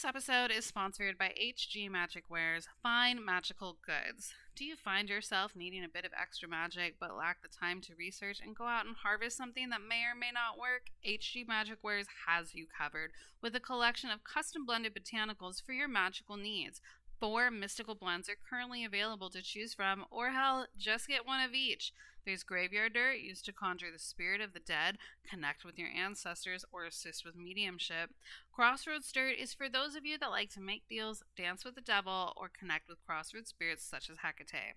This episode is sponsored by HG Magic Ware's Fine Magical Goods. Do you find yourself needing a bit of extra magic but lack the time to research and go out and harvest something that may or may not work? HG Magic Wares has you covered with a collection of custom blended botanicals for your magical needs. Four mystical blends are currently available to choose from, or hell, just get one of each. There's graveyard dirt used to conjure the spirit of the dead, connect with your ancestors, or assist with mediumship. Crossroads dirt is for those of you that like to make deals, dance with the devil, or connect with crossroads spirits such as Hecate.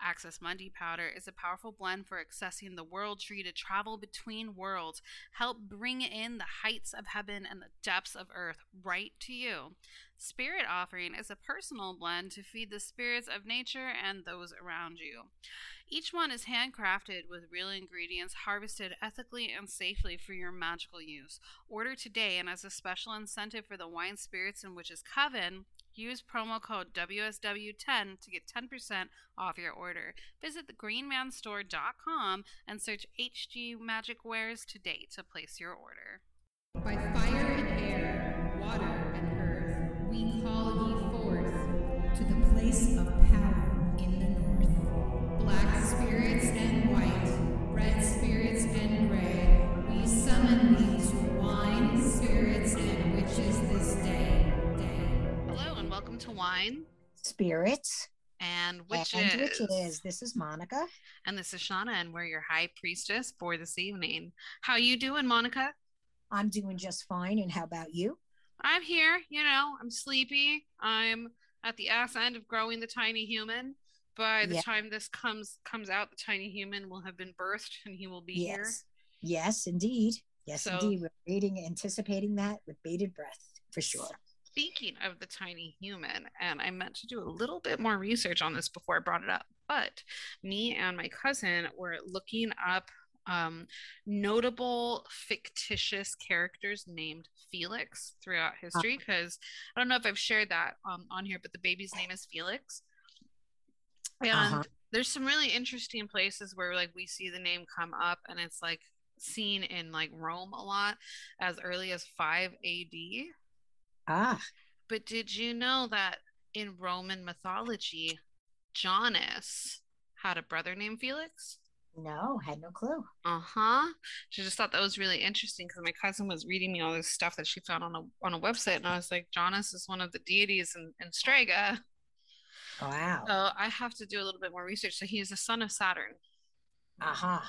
Axis Mundi powder is a powerful blend for accessing the world tree to travel between worlds, help bring in the heights of heaven and the depths of earth right to you. Spirit Offering is a personal blend to feed the spirits of nature and those around you. Each one is handcrafted with real ingredients harvested ethically and safely for your magical use. Order today, and as a special incentive for the Wine Spirits and Witches Coven, use promo code WSW10 to get 10% off your order. Visit thegreenmanstore.com and search HG Magic Wares today to place your order. By fire and air, water and earth, we call ye forth to the place of spirits and Witches. and witches. This is Monica. And this is Shauna, and we're your high priestess for this evening. How you doing, Monica? I'm doing just fine. And how about you? I'm here. You know, I'm sleepy. I'm at the ass end of growing the tiny human. By the Yeah. time this comes comes out, the tiny human will have been birthed, and he will be here. Yes. Yes, indeed. Yes, So- indeed. We're waiting, anticipating that with bated breath for sure. Speaking of the tiny human, and I meant to do a little bit more research on this before I brought it up, but me and my cousin were looking up um, notable fictitious characters named Felix throughout history because I don't know if I've shared that um, on here, but the baby's name is Felix. And Uh-huh. there's some really interesting places where like we see the name come up and it's like seen in like Rome a lot as early as 5 AD. Ah, But did you know that in Roman mythology, Janus had a brother named Felix? no, had no clue. Uh huh. She just thought that was really interesting because my cousin was reading me all this stuff that she found on a on a website, and I was like, Janus is one of the deities in, in Strega. Wow. So I have to do a little bit more research. So he's the son of Saturn. Aha. Uh-huh.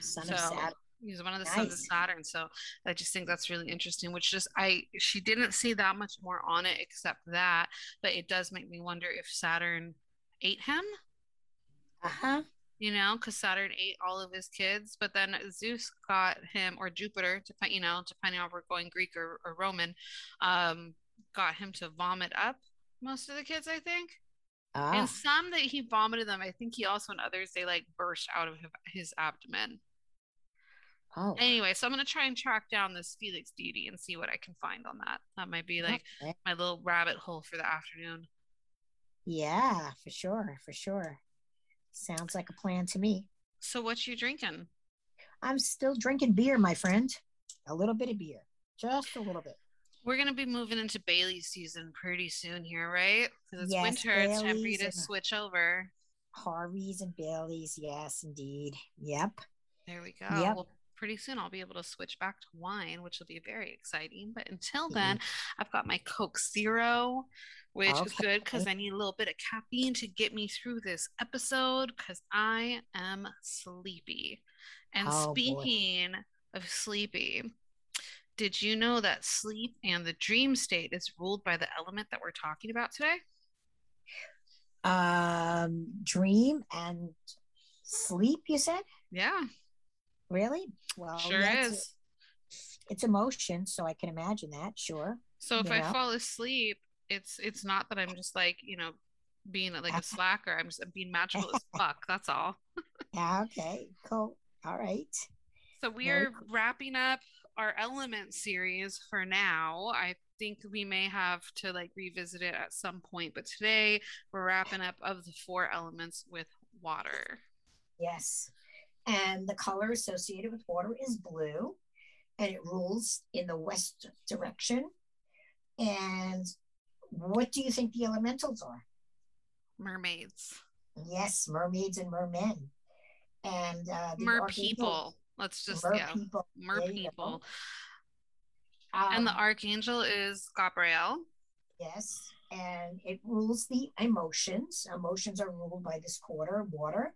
Son of Saturn. He's one of the sons of Saturn. So I just think that's really interesting, which just I she didn't see that much more on it except that, but it does make me wonder if Saturn ate him, Uh-huh. you know, because Saturn ate all of his kids, but then Zeus got him, or Jupiter, depend you know, depending on if we're going Greek or, or Roman, um, got him to vomit up most of the kids, I think. And Ah, some that he vomited them, I think he also and others they like burst out of his abdomen. Oh. Anyway, so I'm gonna try and track down this Felix deity and see what I can find on that. That might be like okay. my little rabbit hole for the afternoon. Yeah, for sure. For sure. Sounds like a plan to me. So what you drinking? I'm still drinking beer, my friend. A little bit of beer. Just a little bit. We're gonna be moving into Bailey season pretty soon here, right? Because it's Yes, winter. It's time for you to switch over. Harvey's and Bailey's. Yes, indeed. Yep. There we go. Yep. Well, pretty soon I'll be able to switch back to wine, which will be very exciting. But until Mhm. then, I've got my Coke Zero, which is good because I need a little bit of caffeine to get me through this episode because I am sleepy. And Oh, boy. speaking of sleepy, did you know that sleep and the dream state is ruled by the element that we're talking about today? Um, dream and sleep, you said? Yeah, Really? Well, sure that's- is. It's emotion, so I can imagine that. Sure. So if I Yeah. fall asleep, it's it's not that I'm just like, you know, being like a ah. slacker. I'm just I'm being magical as fuck. That's all. Yeah, okay. Cool. All right. So we Very are wrapping up our element series for now. I think we may have to like revisit it at some point, but today we're wrapping up of the four elements with water. Yes. And the color associated with water is blue, and it rules in the west direction. And what do you think the elementals are? Mermaids. Yes, mermaids and mermen. And uh, Mer people. Let's just mer people. Mer There go. people. and the Um, archangel is Gabriel. Yes, and it rules the emotions. Emotions are ruled by this quarter, water.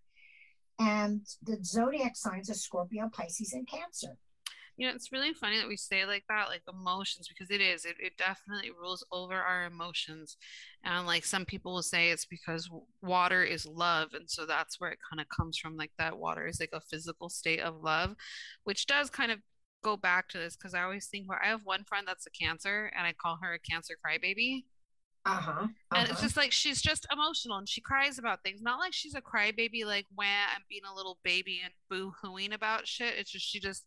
And the zodiac signs are Scorpio, Pisces, and Cancer. You know, it's really funny that we say like that, like emotions, because it is. It, it definitely rules over our emotions. And like some people will say it's because water is love. And so that's where it kind of comes from. Like that water is like a physical state of love, which does kind of go back to this because I always think well, I have one friend that's a cancer and I call her a cancer crybaby. Uh huh. And it's just like she's just emotional and she cries about things. Not like she's a crybaby, like when I'm being a little baby and boo hooing about shit. It's just she just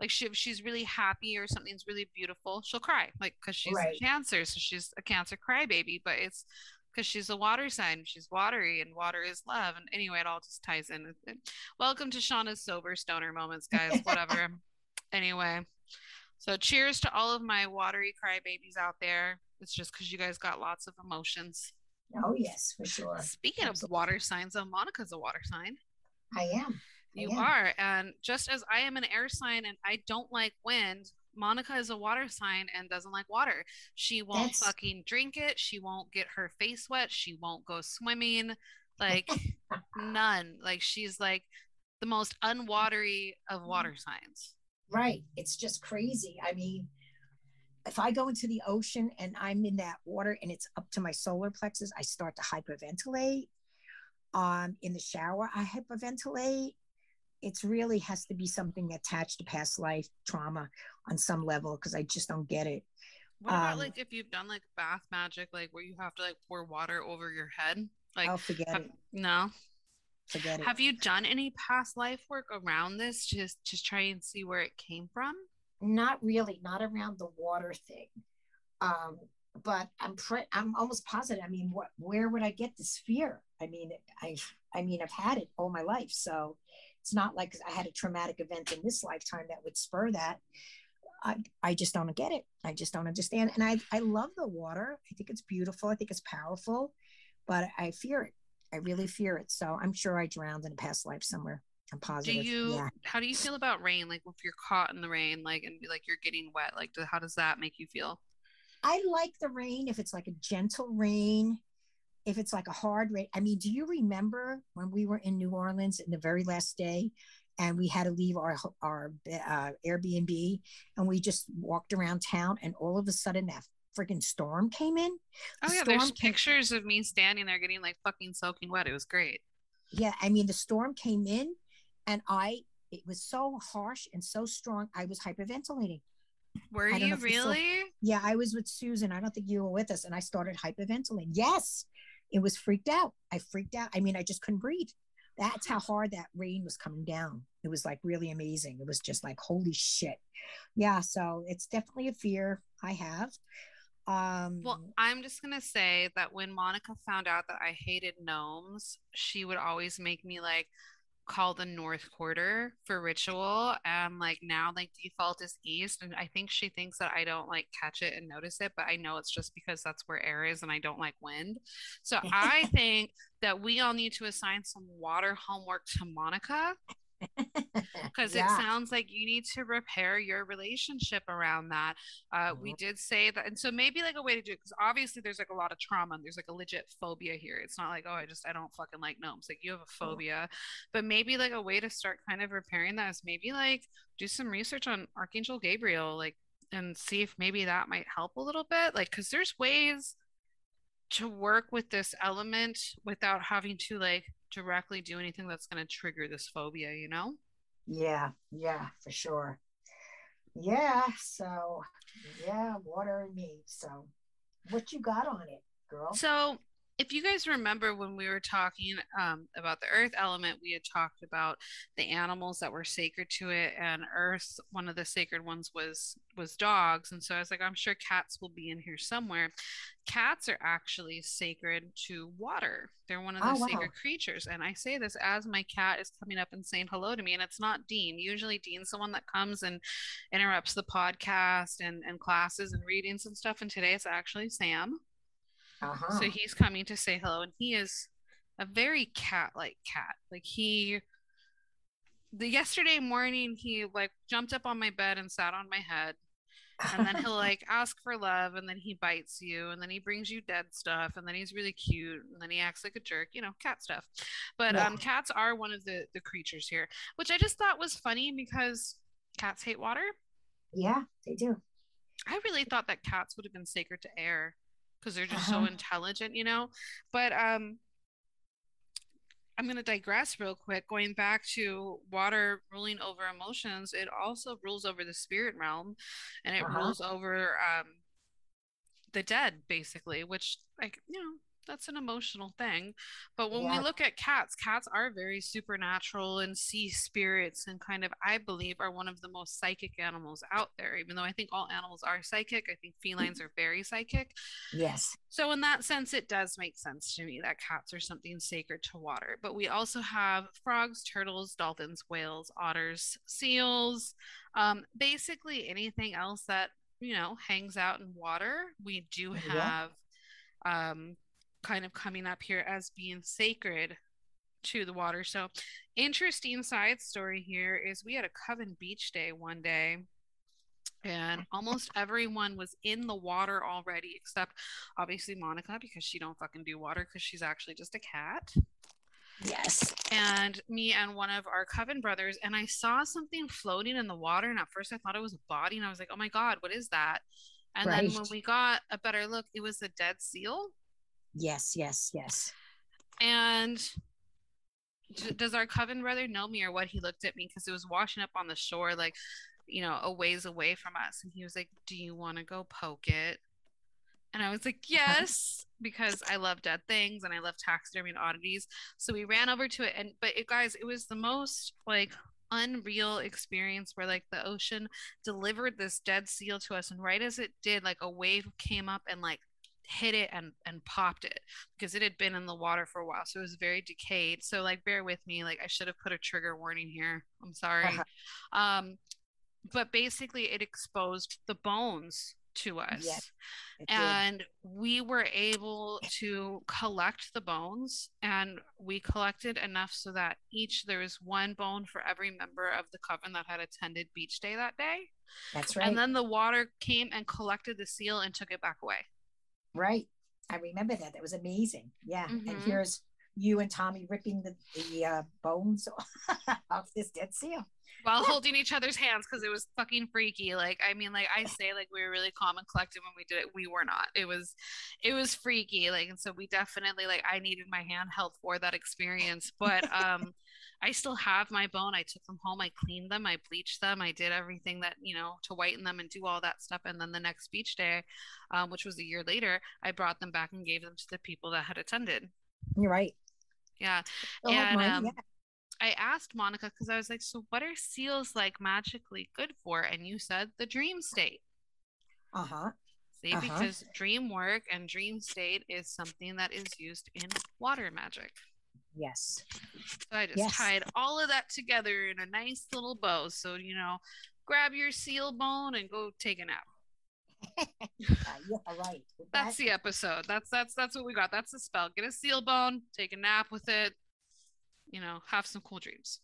like she if she's really happy or something's really beautiful, she'll cry. Like because she's Right. cancer, so she's a cancer crybaby. But it's because she's a water sign. She's watery, and water is love. And anyway, it all just ties in. Welcome to Shauna's sober stoner moments, guys. Whatever. anyway, so cheers to all of my watery crybabies out there. It's just because you guys got lots of emotions. oh yes, for sure. Speaking of Absolutely. water signs, though, Monica's a water sign. I am. I You am. are. And just as I am an air sign and I don't like wind, Monica is a water sign and doesn't like water. She won't That's- fucking drink it. She won't get her face wet. She won't go swimming. Like, none. Like, she's like the most unwatery of water mm. signs. Right. It's just crazy. I mean, if I go into the ocean and I'm in that water and it's up to my solar plexus, I start to hyperventilate. Um, in the shower, I hyperventilate. It's really has to be something attached to past life trauma on some level because I just don't get it. What about Um, like if you've done like bath magic, like where you have to like pour water over your head? Like, I'll forget have- it. no. Forget it. Have you done any past life work around this? Just to try and see where it came from. not really not around the water thing. Um but i'm pre- i'm almost positive i mean what where would i get this fear? I mean i i mean i've had it all my life so it's not like i had a traumatic event in this lifetime that would spur that. I i just don't get it. I just don't understand. And i i love the water. I think it's beautiful. I think it's powerful but i fear it i really fear it so i'm sure i drowned in a past life somewhere i'm positive. Do you yeah how do you feel about rain? Like if you're caught in the rain, like and like you're getting wet, like do, how does that make you feel? I like the rain if it's like a gentle rain, if it's like a hard rain. I mean, do you remember when we were in New Orleans in the very last day and we had to leave our our uh, Airbnb and we just walked around town and all of a sudden that freaking storm came in? Oh yeah, there's came- pictures of me standing there getting like fucking soaking wet. It was great. Yeah, I mean the storm came in and I it was so harsh and so strong I was hyperventilating. Were I don't know you if you saw- really? Yeah, I was with Susan. I don't think you were with us. And I started hyperventilating. Yes, it was freaked out. I freaked out. I mean, I just couldn't breathe. That's how hard that rain was coming down. It was like really amazing. It was just like, holy shit. Yeah. So it's definitely a fear I have. Um, Well, I'm just gonna say that when Monica found out that I hated gnomes, she would always make me like call the north quarter for ritual and like now like default is east and I think she thinks that I don't like catch it and notice it but I know it's just because that's where air is and I don't like wind. So I think that we all need to assign some water homework to Monica because Yeah. it sounds like you need to repair your relationship around that. Uh, we Mhm. did say that, and so maybe like a way to do it because obviously there's like a lot of trauma and there's like a legit phobia here. It's not like oh I just I don't fucking like gnomes. Like you have a phobia, but maybe like a way to start kind of repairing that is maybe like do some research on Archangel Gabriel, like and see if maybe that might help a little bit. Like because there's ways to work with this element without having to like directly do anything that's going to trigger this phobia. You know. yeah. Yeah, for sure. Yeah. So, yeah, water and me. So, what you got on it, girl? So if you guys remember when we were talking um, about the earth element, we had talked about the animals that were sacred to it, and earth, one of the sacred ones was was dogs. And so I was like, I'm sure cats will be in here somewhere. Cats are actually sacred to water. They're one of the Oh, wow. sacred creatures. And I say this as my cat is coming up and saying hello to me. And it's not Dean. Usually Dean's the one that comes and interrupts the podcast and, and classes and readings and stuff. And today it's actually Sam. Uh-huh. So he's coming to say hello, and he is a very cat-like cat. Like he, the yesterday morning, he like jumped up on my bed and sat on my head, and then he'll like ask for love, and then he bites you, and then he brings you dead stuff, and then he's really cute, and then he acts like a jerk, you know, cat stuff. But Yeah. um, cats are one of the the creatures here, which I just thought was funny because cats hate water. yeah, they do. I really thought that cats would have been sacred to air because they're just so Uh-huh. intelligent, you know. But um I'm going to digress real quick going back to water ruling over emotions. It also rules over the spirit realm and it Uh-huh. rules over um the dead basically, which like, you know, that's an emotional thing. But when we look at cats, cats are very supernatural and sea spirits and kind of I believe are one of the most psychic animals out there. Even though I think all animals are psychic, I think felines are very psychic. Yes. So in that sense, it does make sense to me that cats are something sacred to water. But we also have frogs, turtles, dolphins, whales, otters, seals, um, basically anything else that you know hangs out in water. We do Yeah. have um, kind of coming up here as being sacred to the water. So interesting side story here is we had a Coven Beach day one day and almost everyone was in the water already except obviously Monica because she don't fucking do water because she's actually just a cat Yes. and me and one of our coven brothers and I saw something floating in the water and at first I thought it was a body and I was like oh my god what is that and then when we got a better look it was a dead seal Yes. Yes. Yes. and does our coven brother know me or what he looked at me because it was washing up on the shore like you know a ways away from us and he was like do you want to go poke it and i was like uh-huh. yes because i love dead things and i love taxidermy and oddities so we ran over to it and but it guys it was the most like unreal experience where like the ocean delivered this dead seal to us and right as it did like a wave came up and like hit it and and popped it because it had been in the water for a while so it was very decayed. So like bear with me like i should have put a trigger warning here. I'm sorry. Uh-huh. um but basically it exposed the bones to us. Yes, and we were able to collect the bones and we collected enough so that each there was one bone for every member of the coven that had attended beach day that day. That's right. and then the water came and collected the seal and took it back away right. I remember that. That was amazing. Yeah. And Mhm. here's you and Tommy ripping the, the uh, bones off this dead seal. while holding each other's hands because it was fucking freaky. Like, I mean, like I say, like we were really calm and collected when we did it. We were not. It was, it was freaky. Like, and so we definitely like I needed my hand held for that experience. But um, I still have my bone. I took them home. I cleaned them. I bleached them. I did everything that you know to whiten them and do all that stuff. And then the next beach day, um, which was a year later, I brought them back and gave them to the people that had attended. You're right. Yeah. Still And, um, yeah. I asked Monica because I was like, so what are seals like magically good for? And you said the dream state. Uh-huh. See, Uh-huh. because dream work and dream state is something that is used in water magic. Yes. So I just Yes. tied all of that together in a nice little bow. So, you know, grab your seal bone and go take a nap. Yeah, right. With That's the episode. That's that's that's what we got. That's the spell. Get a seal bone, take a nap with it, you know, have some cool dreams.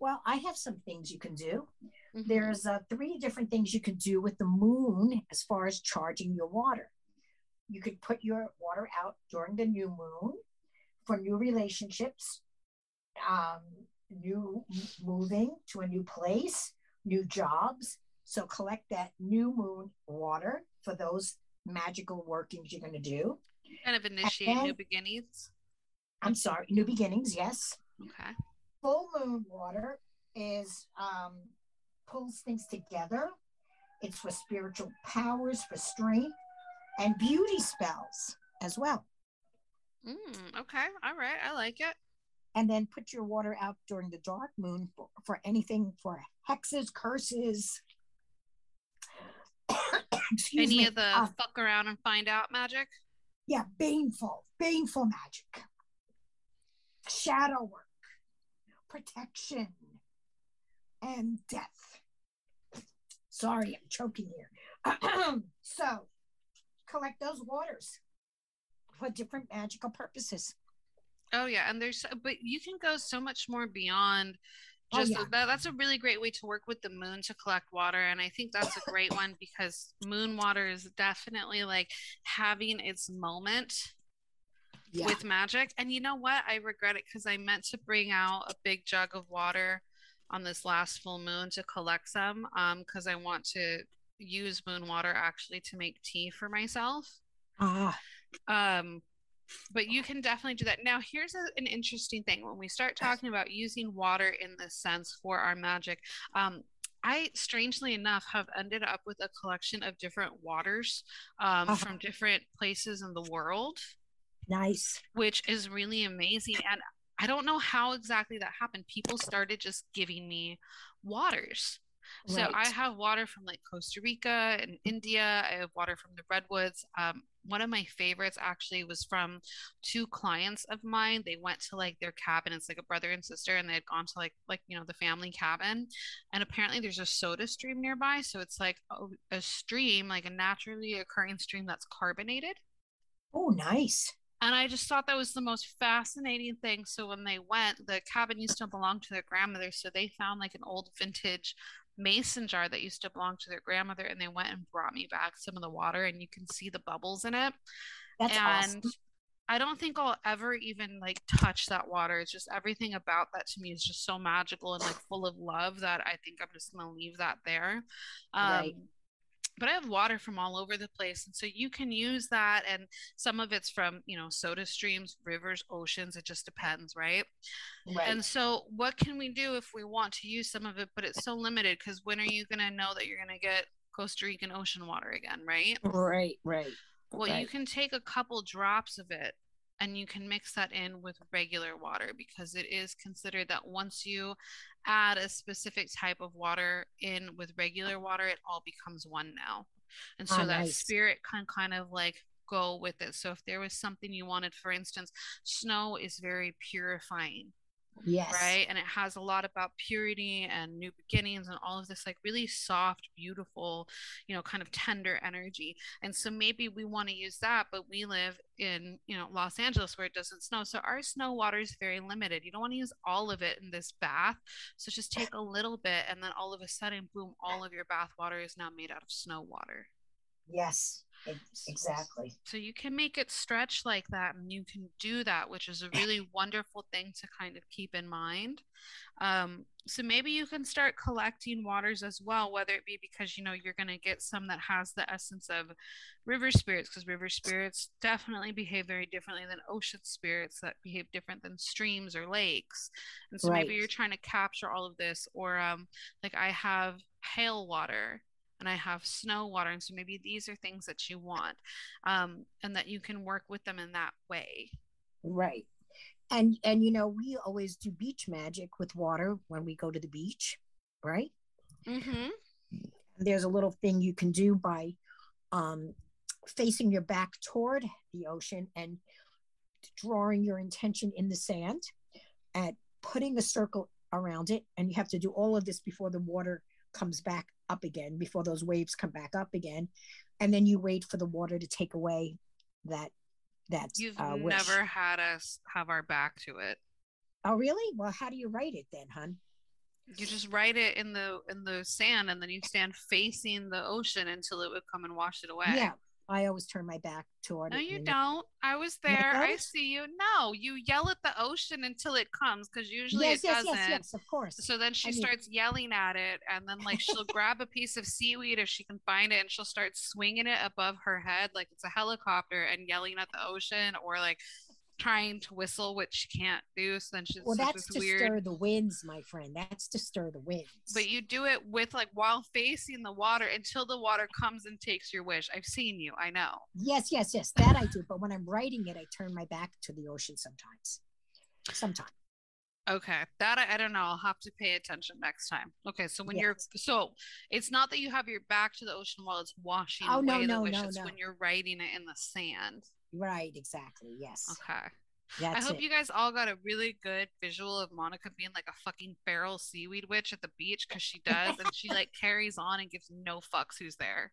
well, I have some things you can do. Mhm. There's uh, three different things you can do with the moon as far as charging your water. You could put your water out during the new moon for new relationships, um, new moving to a new place, new jobs. So collect that new moon water for those magical workings you're going to do. kind of initiate new beginnings. I'm sorry, new beginnings, yes. Okay. full moon water is um, pulls things together. It's for spiritual powers, for strength, and beauty spells as well. Mm, okay. All right. I like it. And then put your water out during the dark moon for, for anything for hexes, curses. Excuse Any me. of the Uh, fuck around and find out magic? yeah, baneful, baneful magic, shadow work, protection, and death. Sorry, I'm choking here. so, collect those waters for different magical purposes. Oh yeah, and there's but you can go so much more beyond Oh, just yeah. that, that's a really great way to work with the moon to collect water and I think that's a great one because moon water is definitely like having its moment Yeah. with magic. And you know what? I regret it because I meant to bring out a big jug of water on this last full moon to collect some um because I want to use moon water actually to make tea for myself. ah, Um, but you can definitely do that. Now, here's a, an interesting thing when we start talking about using water in this sense for our magic. Um, I strangely enough have ended up with a collection of different waters um, Uh-huh. from different places in the world, nice. which is really amazing. And I don't know how exactly that happened. People started just giving me waters. So I have water from like Costa Rica and India. I have water from the redwoods. Um, one of my favorites actually was from two clients of mine. They went to like their cabin. It's like a brother and sister, and they had gone to like like you know the family cabin. And apparently there's a soda stream nearby, so it's like a, a stream, like a naturally occurring stream that's carbonated. Oh, nice. And I just thought that was the most fascinating thing. So when they went, the cabin used to belong to their grandmother. So they found like an old vintage mason jar that used to belong to their grandmother. And they went and brought me back some of the water, and you can see the bubbles in it. That's and awesome. I don't think I'll ever even like touch that water. It's just everything about that to me is just so magical and like full of love that I think I'm just gonna leave that there. Um, Right. But I have water from all over the place, and so you can use that. And some of it's from you know soda streams, rivers, oceans. It just depends, right? Right. And so, what can we do if we want to use some of it, but it's so limited? Because when are you gonna know that you're gonna get Costa Rican ocean water again, right? right, right. Well, you can take a couple drops of it and you can mix that in with regular water because it is considered that once you add a specific type of water in with regular water, it all becomes one now. And so Ah, that nice. spirit can kind of like go with it. So if there was something you wanted, for instance, snow is very purifying Yes. right? And it has a lot about purity and new beginnings and all of this like really soft, beautiful, you know, kind of tender energy. And so maybe we want to use that, but we live in, you know, Los Angeles where it doesn't snow. So our snow water is very limited. You don't want to use all of it in this bath. So just take a little bit and then all of a sudden, boom, all of your bath water is now made out of snow water. Yes. Ex- Exactly. So you can make it stretch like that and you can do that, which is a really wonderful thing to kind of keep in mind. Um, so maybe you can start collecting waters as well, whether it be because you know you're going to get some that has the essence of river spirits, because river spirits definitely behave very differently than ocean spirits that behave different than streams or lakes. And so maybe you're trying to capture all of this, or um, like I have hail water and I have snow water. And so maybe these are things that you want um, and that you can work with them in that way. Right. And and you know, we always do beach magic with water when we go to the beach, right? Mm-hmm. There's a little thing you can do by um facing your back toward the ocean and drawing your intention in the sand and putting a circle around it and you have to do all of this before the water comes back up again before those waves come back up again. And then you wait for the water to take away that that You've uh, never had us have our back to it. oh really? Well how do you write it then hun? You just write it in the in the sand and then you stand facing the ocean until it would come and wash it away. yeah i always turn my back toward No, it you don't. I was there. I see you. No, you yell at the ocean until it comes because usually yes it yes doesn't. yes yes of course So then she I mean- starts yelling at it, and then like she'll grab a piece of seaweed if she can find it, and she'll start swinging it above her head like it's a helicopter and yelling at the ocean, or like trying to whistle, which she can't do. So then she's Well, that's to weird. stir the winds, my friend. That's to stir the winds. But you do it with like while facing the water until the water comes and takes your wish. I've seen you. I know. yes, yes, yes, that I do. But when I'm writing it, I turn my back to the ocean sometimes. Sometimes. Okay, that I, I don't know. I'll have to pay attention next time. Okay, so when you're so it's not that you have your back to the ocean while it's washing Oh, no, away the no, wish. no, it's no. when you're writing it in the sand. Right, exactly. Yes. Okay. That's I hope it. you guys all got a really good visual of Monica being like a fucking feral seaweed witch at the beach because she does, and she like carries on and gives no fucks who's there.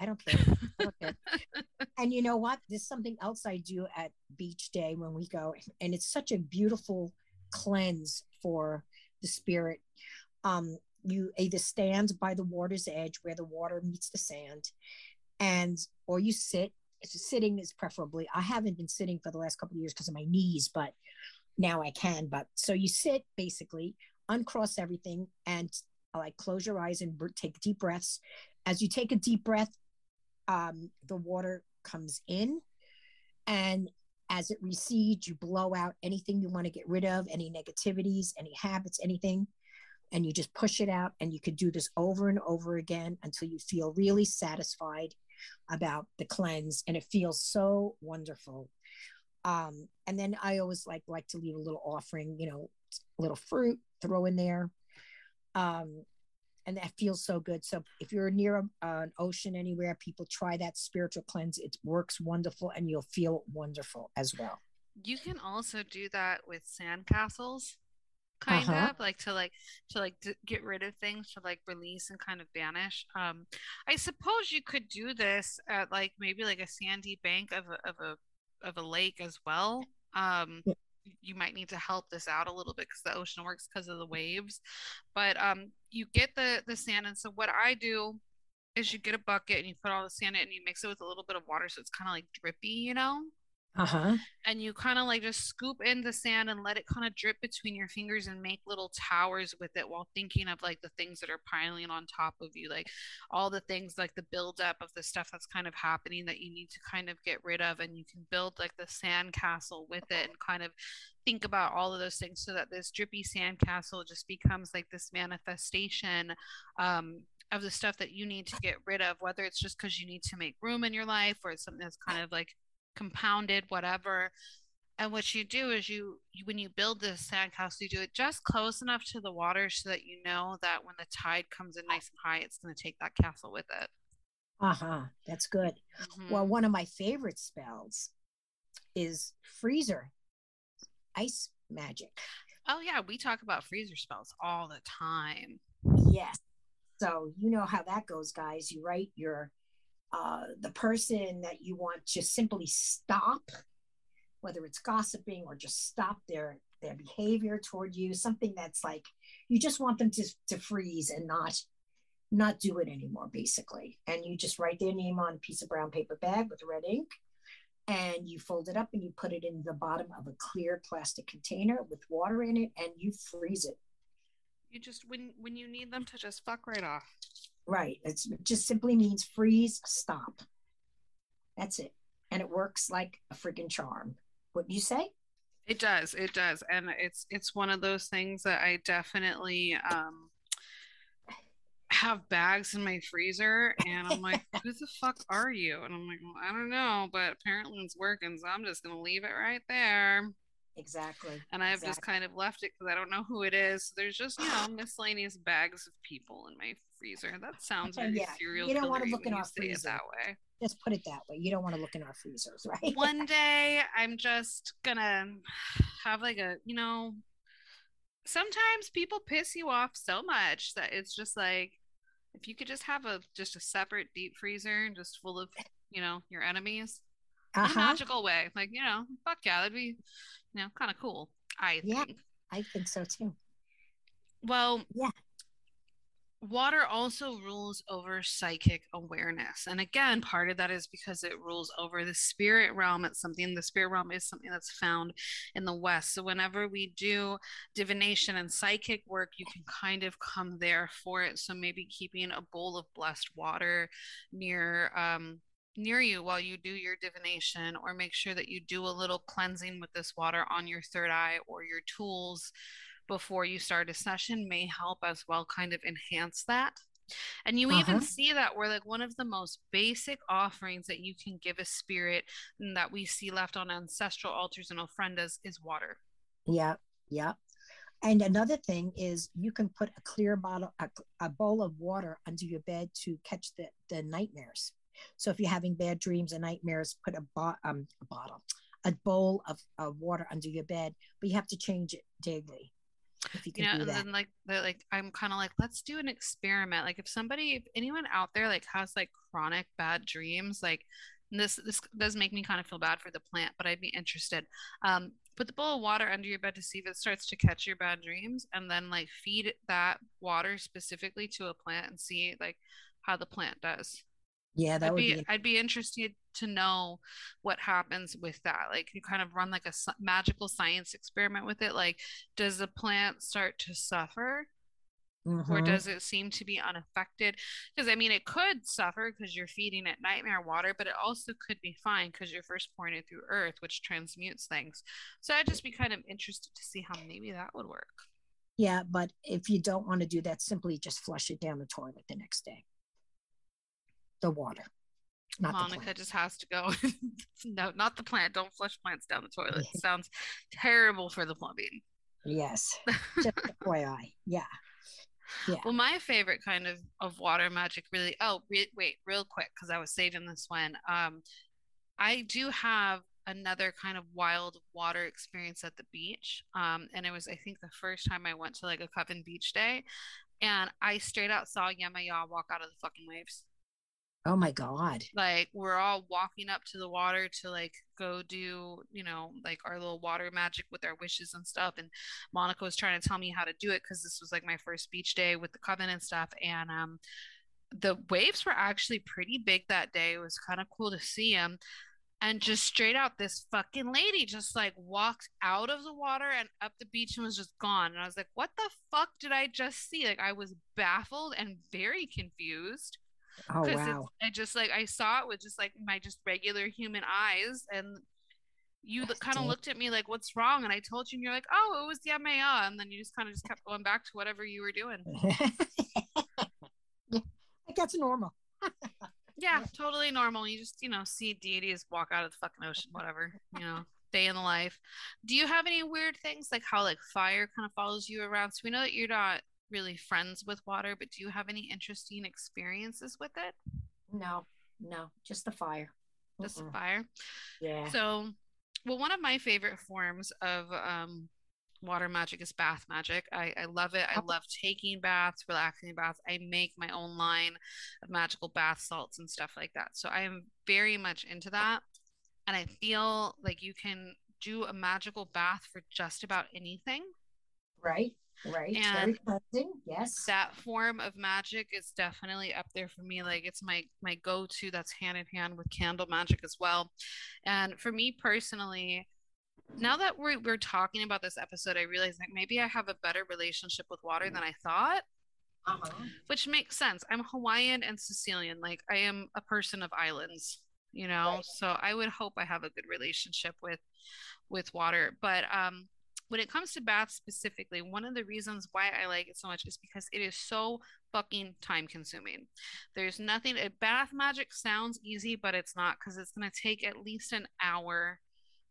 I don't care. I don't care. and you know what? There's something else I do at beach day when we go, and it's such a beautiful cleanse for the spirit. Um, you either stand by the water's edge where the water meets the sand, and or you sit. Sitting is preferably. I haven't been sitting for the last couple of years because of my knees, but now I can. But so you sit basically, uncross everything, and uh, like close your eyes and take deep breaths. As you take a deep breath, um, the water comes in, and as it recedes, you blow out anything you want to get rid of, any negativities, any habits, anything, and you just push it out. And you could do this over and over again until you feel really satisfied about the cleanse, and it feels so wonderful. Um, and then I always like like to leave a little offering, you know, a little fruit, throw in there. Um, and that feels so good. So if you're near a, an ocean anywhere, people try that spiritual cleanse. It works wonderful, and you'll feel wonderful as well. You can also do that with sandcastles, kind Uh-huh. of like to like to like d- get rid of things to like release and kind of banish. Um, I suppose you could do this at like maybe like a sandy bank of a of a of a lake as well. Um, Yeah. you might need to help this out a little bit because the ocean works because of the waves, but um, you get the the sand, and so what I do is you get a bucket and you put all the sand in and you mix it with a little bit of water so it's kind of like drippy, you know Uh huh. and you kind of like just scoop in the sand and let it kind of drip between your fingers and make little towers with it while thinking of like the things that are piling on top of you like all the things like the buildup of the stuff that's kind of happening that you need to kind of get rid of and you can build like the sand castle with it and kind of think about all of those things so that this drippy sand castle just becomes like this manifestation um of the stuff that you need to get rid of whether it's just because you need to make room in your life or it's something that's kind of like compounded whatever and what you do is you, you when you build this sandcastle you do it just close enough to the water so that you know that when the tide comes in nice and high it's going to take that castle with it Uh huh. That's good. Mhm. Well, one of my favorite spells is freezer, ice magic. oh yeah we talk about freezer spells all the time Yes. So you know how that goes, guys. You write your uh, the person that you want to simply stop, whether it's gossiping or just stop their their behavior toward you. Something that's like you just want them to to freeze and not not do it anymore, basically. And you just write their name on a piece of brown paper bag with red ink, and you fold it up and you put it in the bottom of a clear plastic container with water in it, and you freeze it. you just when when you need them to just fuck right off Right. It's, it just simply means freeze, stop. That's it. And it works like a freaking charm. What do you say? It does, it does, and it's it's one of those things that I definitely um have bags in my freezer, and I'm like, who the fuck are you? And I'm like, well, I don't know, but apparently it's working, so I'm just gonna leave it right there. Exactly. And I've just kind of left it because I don't know who it is. So there's just you know miscellaneous bags of people in my freezer. That sounds very Yeah, serial you don't wanna look in our freezer. that way. Let's put it that way. You don't want to look in our freezers, right? one day I'm just gonna have like a, you know, sometimes people piss you off so much that it's just like if you could just have a just a separate deep freezer just full of, you know, your enemies in a Uh-huh. magical way. Like, you know, fuck yeah, that'd be, you know, kind of cool. I Yeah. think. I think so too. Well, Yeah. Water also rules over psychic awareness. And again, part of that is because it rules over the spirit realm. It's something, the spirit realm is something that's found in the West. So whenever we do divination and psychic work, you can kind of come there for it. So maybe keeping a bowl of blessed water near, um, near you while you do your divination, or make sure that you do a little cleansing with this water on your third eye or your tools before you start a session may help as well, kind of enhance that. And you uh-huh. even see that where like one of the most basic offerings that you can give a spirit that we see left on ancestral altars and ofrendas is water. Yeah, yeah. And another thing is you can put a clear bottle, a, a bowl of water under your bed to catch the, the nightmares. So if you're having bad dreams and nightmares, put a, bo- um, a bottle, a bowl of, of water under your bed, but you have to change it daily if you can you know, and that. then like the like I'm kind of like let's do an experiment. Like if somebody, if anyone out there like has like chronic bad dreams, like this this does make me kind of feel bad for the plant, but I'd be interested. Um, put the bowl of water under your bed to see if it starts to catch your bad dreams, and then like feed that water specifically to a plant and see like how the plant does. Yeah, that I'd would be, be. I'd be interested to know what happens with that. Like you kind of run like a magical science experiment with it. Like, does the plant start to suffer? Mm-hmm. Or does it seem to be unaffected? Because I mean, it could suffer because you're feeding it nightmare water, but it also could be fine because you're first pouring it through earth, which transmutes things. So I'd just be kind of interested to see how maybe that would work. Yeah, but if you don't want to do that, simply just flush it down the toilet the next day the water. Not Monica just has to go. no, not the plant. Don't flush plants down the toilet. It sounds terrible for the plumbing. Yes. Just FYI. Yeah. Yeah. Well, my favorite kind of of water magic really. Oh, re- wait, real quick, because I was saving this one. Um, I do have another kind of wild water experience at the beach. Um, and it was, I think, the first time I went to like a Coven Beach day, and I straight out saw Yemaya walk out of the fucking waves. Oh my God. Like we're all walking up to the water to like go do, you know, like our little water magic with our wishes and stuff. And Monica was trying to tell me how to do it because this was like my first beach day with the coven and stuff. And um the waves were actually pretty big that day. It was kind of cool to see them. And just straight out, this fucking lady just like walked out of the water and up the beach and was just gone. And I was like, what the fuck did I just see? Like, I was baffled and very confused Oh wow! I just like I saw it with just like my just regular human eyes, and you kind of looked at me like, "What's wrong?" And I told you, and you're like, "Oh, it was Yemaya," and then you just kind of just kept going back to whatever you were doing. yeah, that's normal. yeah, totally normal. You just you know see deities walk out of the fucking ocean, whatever you know. Day in the life. Do you have any weird things like how like fire kind of follows you around? So we know that you're not really friends with water, but do you have any interesting experiences with it? No, no, just the fire. Just the fire. Yeah. So, well, one of my favorite forms of um, water magic is bath magic. I, I love it. I oh. love taking baths, relaxing baths. I make my own line of magical bath salts and stuff like that. So I am very much into that. And I feel like you can do a magical bath for just about anything. Right. Right. And. Yes. That form of magic is definitely up there for me. Like it's my my go-to that's hand in hand with candle magic as well. And for me personally, now that we're we're talking about this episode, I realize like maybe I have a better relationship with water than I thought. Uh-huh. Which makes sense. I'm Hawaiian and Sicilian. Like I am a person of islands, you know. Right. So I would hope I have a good relationship with with water. But um when it comes to baths specifically, one of the reasons why I like it so much is because it is so fucking time consuming. There's nothing, a bath magic sounds easy, but it's not because it's going to take at least an hour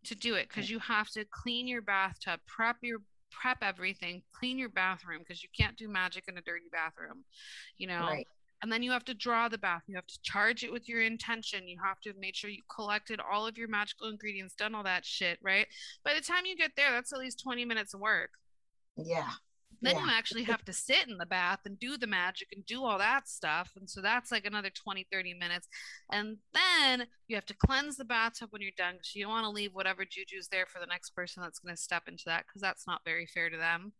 to do it because you have to clean your bathtub, prep your prep everything, clean your bathroom because you can't do magic in a dirty bathroom, you know. Right and then you have to draw the bath. You have to charge it with your intention. You have to have made sure you collected all of your magical ingredients done all that shit right? By the time you get there that's at least 20 minutes of work. Yeah. Then yeah. you actually have to sit in the bath and do the magic and do all that stuff. And so that's like another 20 30 minutes. And then you have to cleanse the bathtub when you're done because you don't want to leave whatever juju's there for the next person that's going to step into that because that's not very fair to them.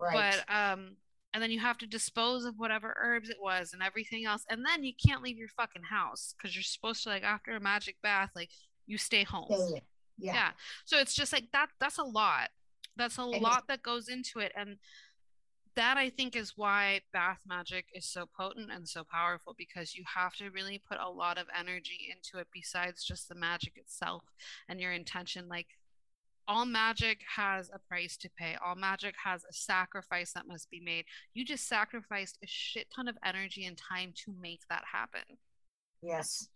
Right. but um and then you have to dispose of whatever herbs it was and everything else and then you can't leave your fucking house because you're supposed to like after a magic bath like you stay home yeah, yeah. so it's just like that that's a lot that's a lot that goes into it and that I think is why bath magic is so potent and so powerful because you have to really put a lot of energy into it besides just the magic itself and your intention. Like all magic has a price to pay, all magic has a sacrifice that must be made. You just sacrificed a shit ton of energy and time to make that happen. Yes.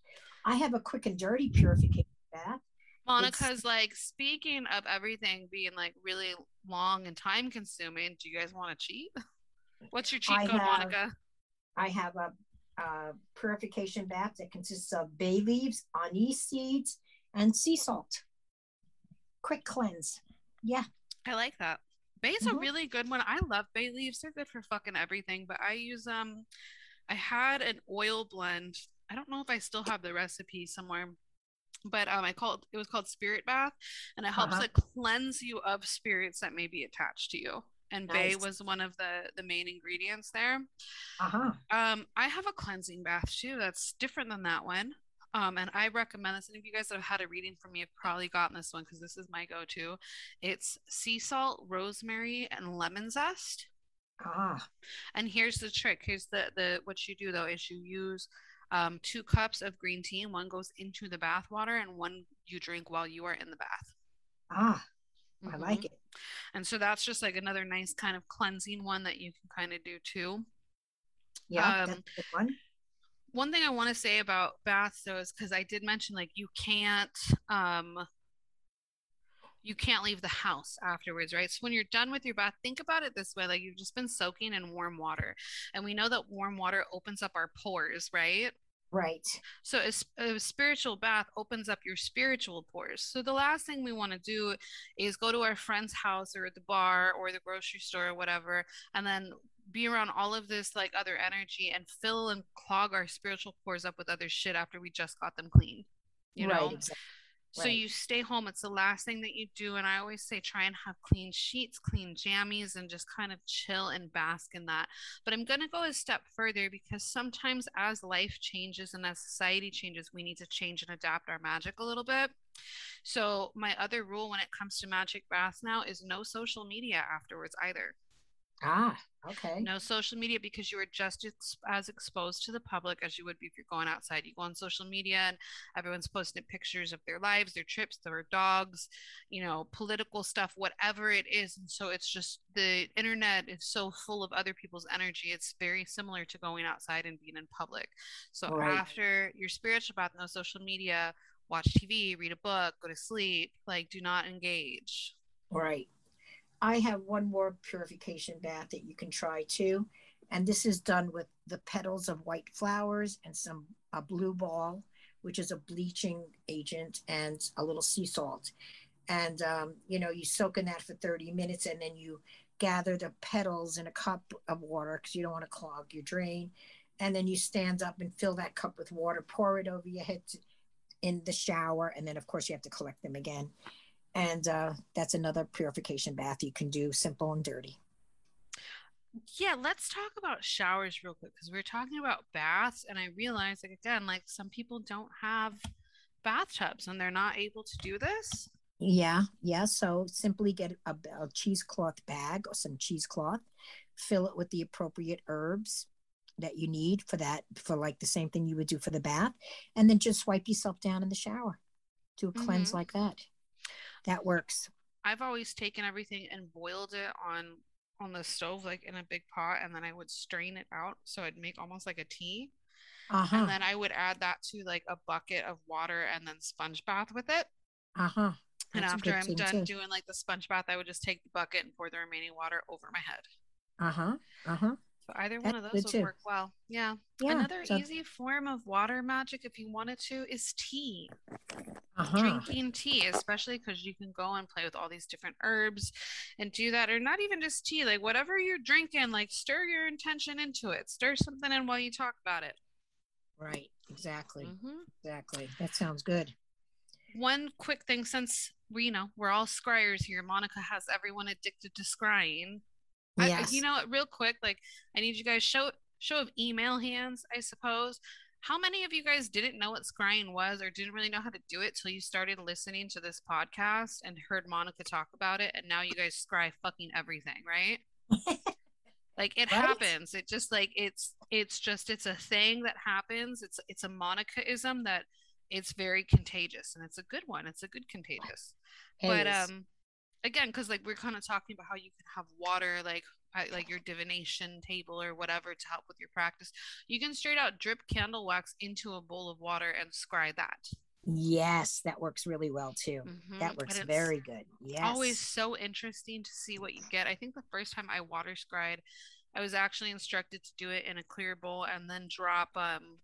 I have a quick and dirty purification bath. Monica's it's... like, speaking of everything being like really long and time consuming, do you guys want to cheat? What's your cheat I code, have, Monica? I have a, a, purification bath that consists of bay leaves, anise seeds, and sea salt. Quick cleanse. Yeah. I like that. Bay's mm-hmm. a really good one. I love bay leaves. They're good for fucking everything, but I use um I had an oil blend. I don't know if I still have the recipe somewhere but um, I called it was called Spirit Bath, and it helps uh-huh. to cleanse you of spirits that may be attached to you. And nice. bay was one of the the main ingredients there. Uh-huh. Um, I have a cleansing bath too. That's different than that one. Um, and I recommend this. And if you guys that have had a reading from me, have probably gotten this one because this is my go-to. It's sea salt, rosemary, and lemon zest. Ah. And here's the trick. Here's the the what you do though is you use um, two cups of green tea. One goes into the bath water, and one you drink while you are in the bath. Ah, mm-hmm. I like it. And so that's just like another nice kind of cleansing one that you can kind of do too. Yeah, um, one. One thing I want to say about baths though is because I did mention like you can't um you can't leave the house afterwards, right? So when you're done with your bath, think about it this way like you've just been soaking in warm water. And we know that warm water opens up our pores, right? Right. So a, a, spiritual bath opens up your spiritual pores. So the last thing we want to do is go to our friend's house or the bar or the grocery store or whatever, and then be around all of this like other energy and fill and clog our spiritual pores up with other shit after we just got them clean. You know? Exactly. So right. you stay home. It's the last thing that you do. And I always say try and have clean sheets, clean jammies, and just kind of chill and bask in that. But I'm going to go a step further because sometimes as life changes and as society changes, we need to change and adapt our magic a little bit. So my other rule when it comes to magic baths now is no social media afterwards either. Ah, okay. No social media because you are just ex- as exposed to the public as you would be if you're going outside. You go on social media and everyone's posting pictures of their lives, their trips, their dogs, you know, political stuff, whatever it is. And so it's just the internet is so full of other people's energy. It's very similar to going outside and being in public. So right. after your spiritual bath, no social media, watch TV, read a book, go to sleep, like do not engage. Right. I have one more purification bath that you can try too. And this is done with the petals of white flowers and some a blue ball, which is a bleaching agent, and a little sea salt. And um, you know, you soak in that for 30 minutes and then you gather the petals in a cup of water because you don't want to clog your drain. And then you stand up and fill that cup with water, pour it over your head to, in the shower, and then of course you have to collect them again and uh, that's another purification bath you can do simple and dirty. Yeah let's talk about showers real quick because we are talking about baths and i realized like again like some people don't have bathtubs and they're not able to do this. Yeah yeah so simply get a, a cheesecloth bag or some cheesecloth fill it with the appropriate herbs that you need for that for like the same thing you would do for the bath and then just wipe yourself down in the shower. Do a cleanse mm-hmm. like that that works. I've always taken everything and boiled it on on the stove like in a big pot and then I would strain it out so it'd make almost like a tea. Uh-huh. And then I would add that to like a bucket of water and then sponge bath with it. Uh-huh. and after I'm done too. doing like the sponge bath, I would just take the bucket and pour the remaining water over my head. Uh-huh. Uh-huh. So either That's one of those would too. work well. Yeah. yeah Another so... easy form of water magic, if you wanted to, is tea. Uh-huh. Drinking tea, especially because you can go and play with all these different herbs and do that, or not even just tea, like whatever you're drinking, like stir your intention into it. Stir something in while you talk about it. Right. Exactly. Mm-hmm. Exactly. That sounds good. One quick thing, since we you know we're all scryers here, Monica has everyone addicted to scrying. Yes. I, you know, real quick, like I need you guys show show of email hands, I suppose. How many of you guys didn't know what scrying was or didn't really know how to do it till you started listening to this podcast and heard Monica talk about it and now you guys scry fucking everything, right? Like it Right? happens. It just like it's it's just it's a thing that happens. It's it's a Monicaism that it's very contagious and it's a good one. It's a good contagious. It but is. um again because like we're kind of talking about how you can have water like at, like your divination table or whatever to help with your practice you can straight out drip candle wax into a bowl of water and scry that yes, that works really well too. Mhm. That works very good. Yes. always so interesting to see what you get i think the first time i water scried i was actually instructed to do it in a clear bowl and then drop um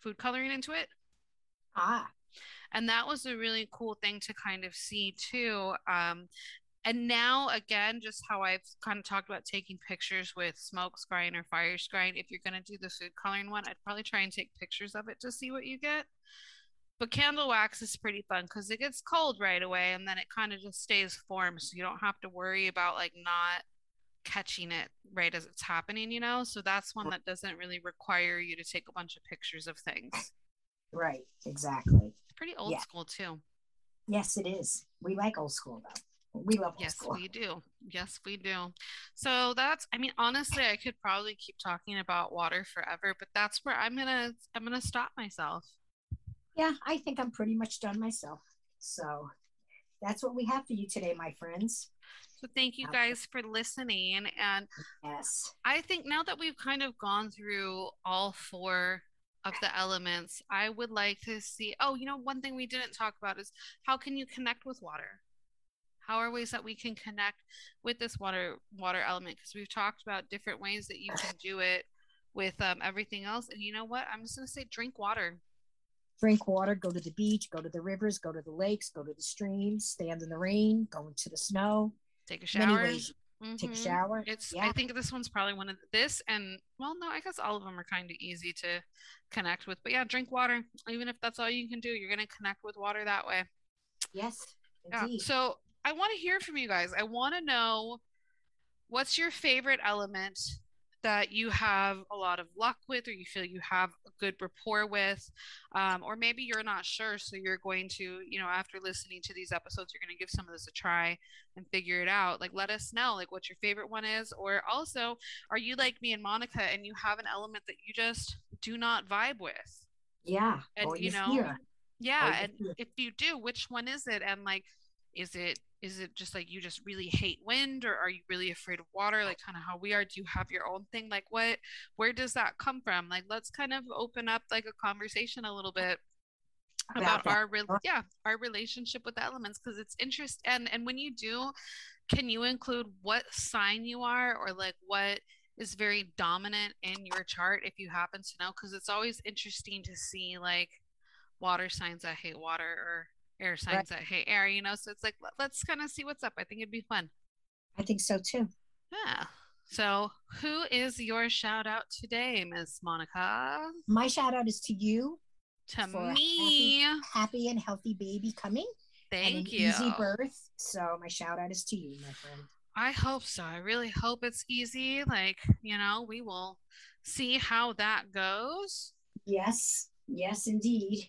food coloring into it ah, and that was a really cool thing to kind of see too um and now again just how i've kind of talked about taking pictures with smoke scrying or fire scrying if you're going to do the food coloring one i'd probably try and take pictures of it to see what you get but candle wax is pretty fun because it gets cold right away and then it kind of just stays form so you don't have to worry about like not catching it right as it's happening you know so that's one that doesn't really require you to take a bunch of pictures of things right. Exactly. Pretty old Yeah. school too Yes, it is. We like old school though. We love old Yes, school. we do. Yes, we do. So that's I mean honestly I could probably keep talking about water forever, but that's where I'm to I'm to stop myself. Yeah, I think I'm pretty much done myself. So that's what we have for you today, my friends. So thank you guys for listening and Yes. I think now that we've kind of gone through all four of the elements, I would like to see oh, you know one thing we didn't talk about is how can you connect with water? How are ways that we can connect with this water water element? Because we've talked about different ways that you can do it with um, everything else. And you know what? I'm just gonna say drink water. Drink water, go to the beach, go to the rivers, go to the lakes, go to the streams, stand in the rain, go into the snow. Take a Many shower. Ways. Take a Mhm. shower. It's yeah. I think this one's probably one of this and well no, I guess all of them are kind of easy to connect with. But yeah, drink water. Even if that's all you can do, you're gonna connect with water that way. yes, Yeah. So I want to hear from you guys. I want to know what's your favorite element that you have a lot of luck with, or you feel you have a good rapport with, um, or maybe you're not sure. So you're going to, you know, after listening to these episodes, you're going to give some of this a try and figure it out. Like, let us know, like, what your favorite one is, or also, are you like me and Monica, and you have an element that you just do not vibe with? yeah. and, you know, fear. Yeah, and feel- if you do, which one is it? And like, is it is it just like you just really hate wind, or are you really afraid of water? Like kind of how we are. Do you have your own thing? Like what? Where does that come from? Like let's kind of open up like a conversation a little bit about our re- yeah our relationship with the elements because it's interest and and when you do, can you include what sign you are or like what is very dominant in your chart if you happen to know because it's always interesting to see like water signs that hate water or air signs that hey air you know so it's like let- let's kind of see what's up i think it'd be fun I think so too. yeah so who is your shout out today miss monica My shout out is to you. to me Happy and healthy baby coming. thank you Easy birth. So my shout out is to you, my friend. I hope so. I really hope it's easy. Like, you know, we will see how that goes. Yes. Yes, indeed.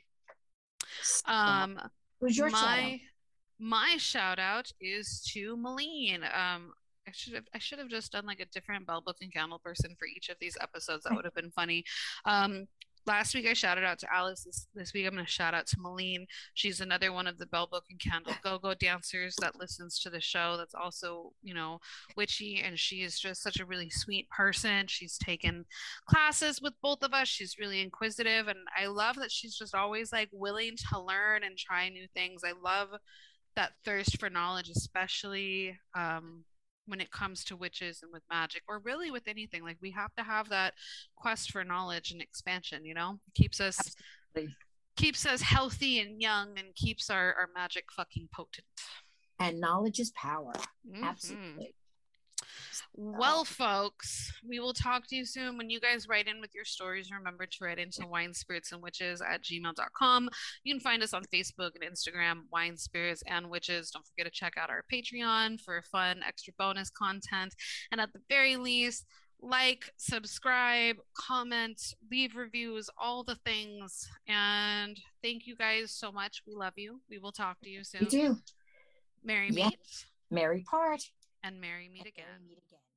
Um, who's your my my shout out is to Malene. Um, I should have I should have just done like a different bell book and candle person for each of these episodes. That would have been funny. Um, last week I shouted out to Alice. This, this week I'm going to shout out to Malene. She's another one of the bell book and candle go go dancers that listens to the show. That's also you know witchy, and she is just such a really sweet person. She's taken classes with both of us. She's really inquisitive, and I love that she's just always like willing to learn and try new things. I love that thirst for knowledge, especially um, when it comes to witches and with magic, or really with anything. Like we have to have that quest for knowledge and expansion. You know, it keeps us Absolutely. keeps us healthy and young, and keeps our our magic fucking potent. And knowledge is power. Mhm. Absolutely. Well, folks, we will talk to you soon. When you guys write in with your stories, remember to write into wine spirits and witches at gmail.com. You can find us on Facebook and Instagram, Wine Spirits and Witches. Don't forget to check out our Patreon for fun, extra bonus content. And at the very least, like, subscribe, comment, leave reviews, all the things. And thank you guys so much. We love you. We will talk to you soon. We do. Merry Yeah. meet Merry part. And merry meet and again. Meet again.